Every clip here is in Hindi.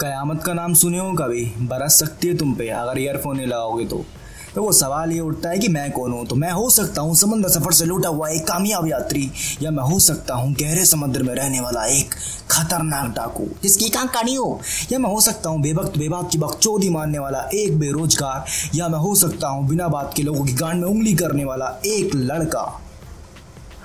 कयामत का नाम सुने हो कभी? बरस सकती है तुम पे, अगर ईयरफोन नहीं लगाओगे तो। तो वो सवाल ये उठता है कि मैं कौन हूँ? तो मैं हो सकता हूँ समंदर सफ़र से लूटा हुआ एक कामयाब यात्री, या मैं हो सकता हूँ गहरे समुद्र में रहने वाला एक खतरनाक डाकू, जिसकी कान कानी हो। या मैं हो सकता हूँ बेवक्त बेबाक की बकचोदी मारने वाला एक बेरोजगार, या मैं हो सकता हूँ बिना बात के लोगों की गांड में उंगली करने वाला एक लड़का।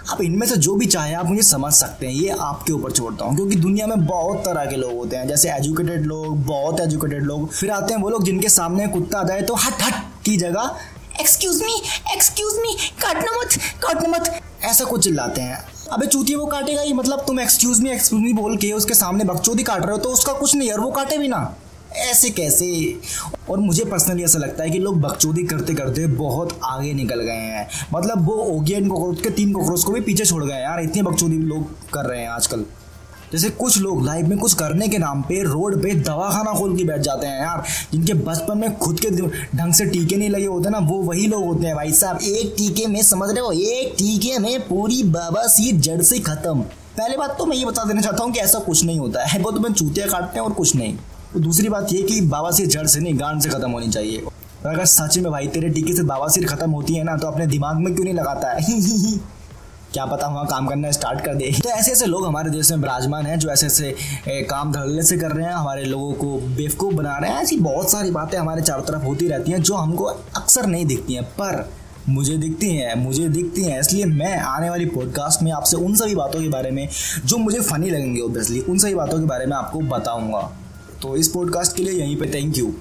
आप इनमें से जो भी चाहे, आप मुझे समझ सकते हैं। ये आपके ऊपर छोड़ता हूँ, क्योंकि दुनिया में बहुत तरह के लोग होते हैं। जैसे एजुकेटेड लोग, बहुत एजुकेटेड लोग। फिर आते हैं वो लोग जिनके सामने कुत्ता आ जाए तो हट हट की जगह एक्सक्यूज मी एक्सक्यूज मी काटना मत काटना मत। ऐसा कुछ चिल्लाते हैं। अबे चूतिया, वो काटेगा ही। मतलब तुम एक्सक्यूज मी एक्सक्यूज मी बोल के उसके सामने बकचोदी काट रहे हो तो उसका कुछ नहीं यार वो काटे भी ना। ऐसे कैसे? और मुझे पर्सनली ऐसा लगता है कि लोग बकचोदी करते करते बहुत आगे निकल गए हैं। मतलब वो ओगियन कोकरोच के तीन कोकरोच को भी पीछे छोड़ गए यार। इतनी बकचोदी लोग कर रहे हैं आजकल। जैसे कुछ लोग लाइफ में कुछ करने के नाम पे रोड पे दवाखाना खोल के बैठ जाते हैं यार। जिनके बचपन में खुद के ढंग से टीके नहीं लगे होते ना, वो वही लोग होते हैं भाई साहब। एक टीके में, समझ रहे हो? एक टीके में पूरी बाबा सी जड़ से खत्म। पहले बात तो मैं ये बता देना चाहता हूँ कि ऐसा कुछ नहीं होता है। वो तो मैं चूतिया काटते हैं और कुछ नहीं। दूसरी बात ये कि बाबासीर जड़ से नहीं, गांड से खत्म होनी चाहिए। अगर सच में भाई, तेरे टीके से बाबासीर खत्म होती है ना तो अपने दिमाग में क्यों नहीं लगाता है? क्या पता वहाँ काम करना स्टार्ट कर दे। तो ऐसे ऐसे लोग हमारे देश में विराजमान हैं, जो ऐसे ऐसे काम धड़ल्ले से कर रहे हैं, हमारे लोगों को बेवकूफ़ बना रहे हैं। ऐसी बहुत सारी बातें हमारे चारों तरफ़ होती रहती हैं, जो हमको अक्सर नहीं दिखती हैं, पर मुझे दिखती हैं, मुझे दिखती हैं। इसलिए मैं आने वाली पॉडकास्ट में आपसे उन सभी बातों के बारे में, जो मुझे फ़नी लगेंगे ओबियसली उन सभी बातों के बारे में आपको बताऊँगा। तो इस पॉडकास्ट के लिए यहीं पे थैंक यू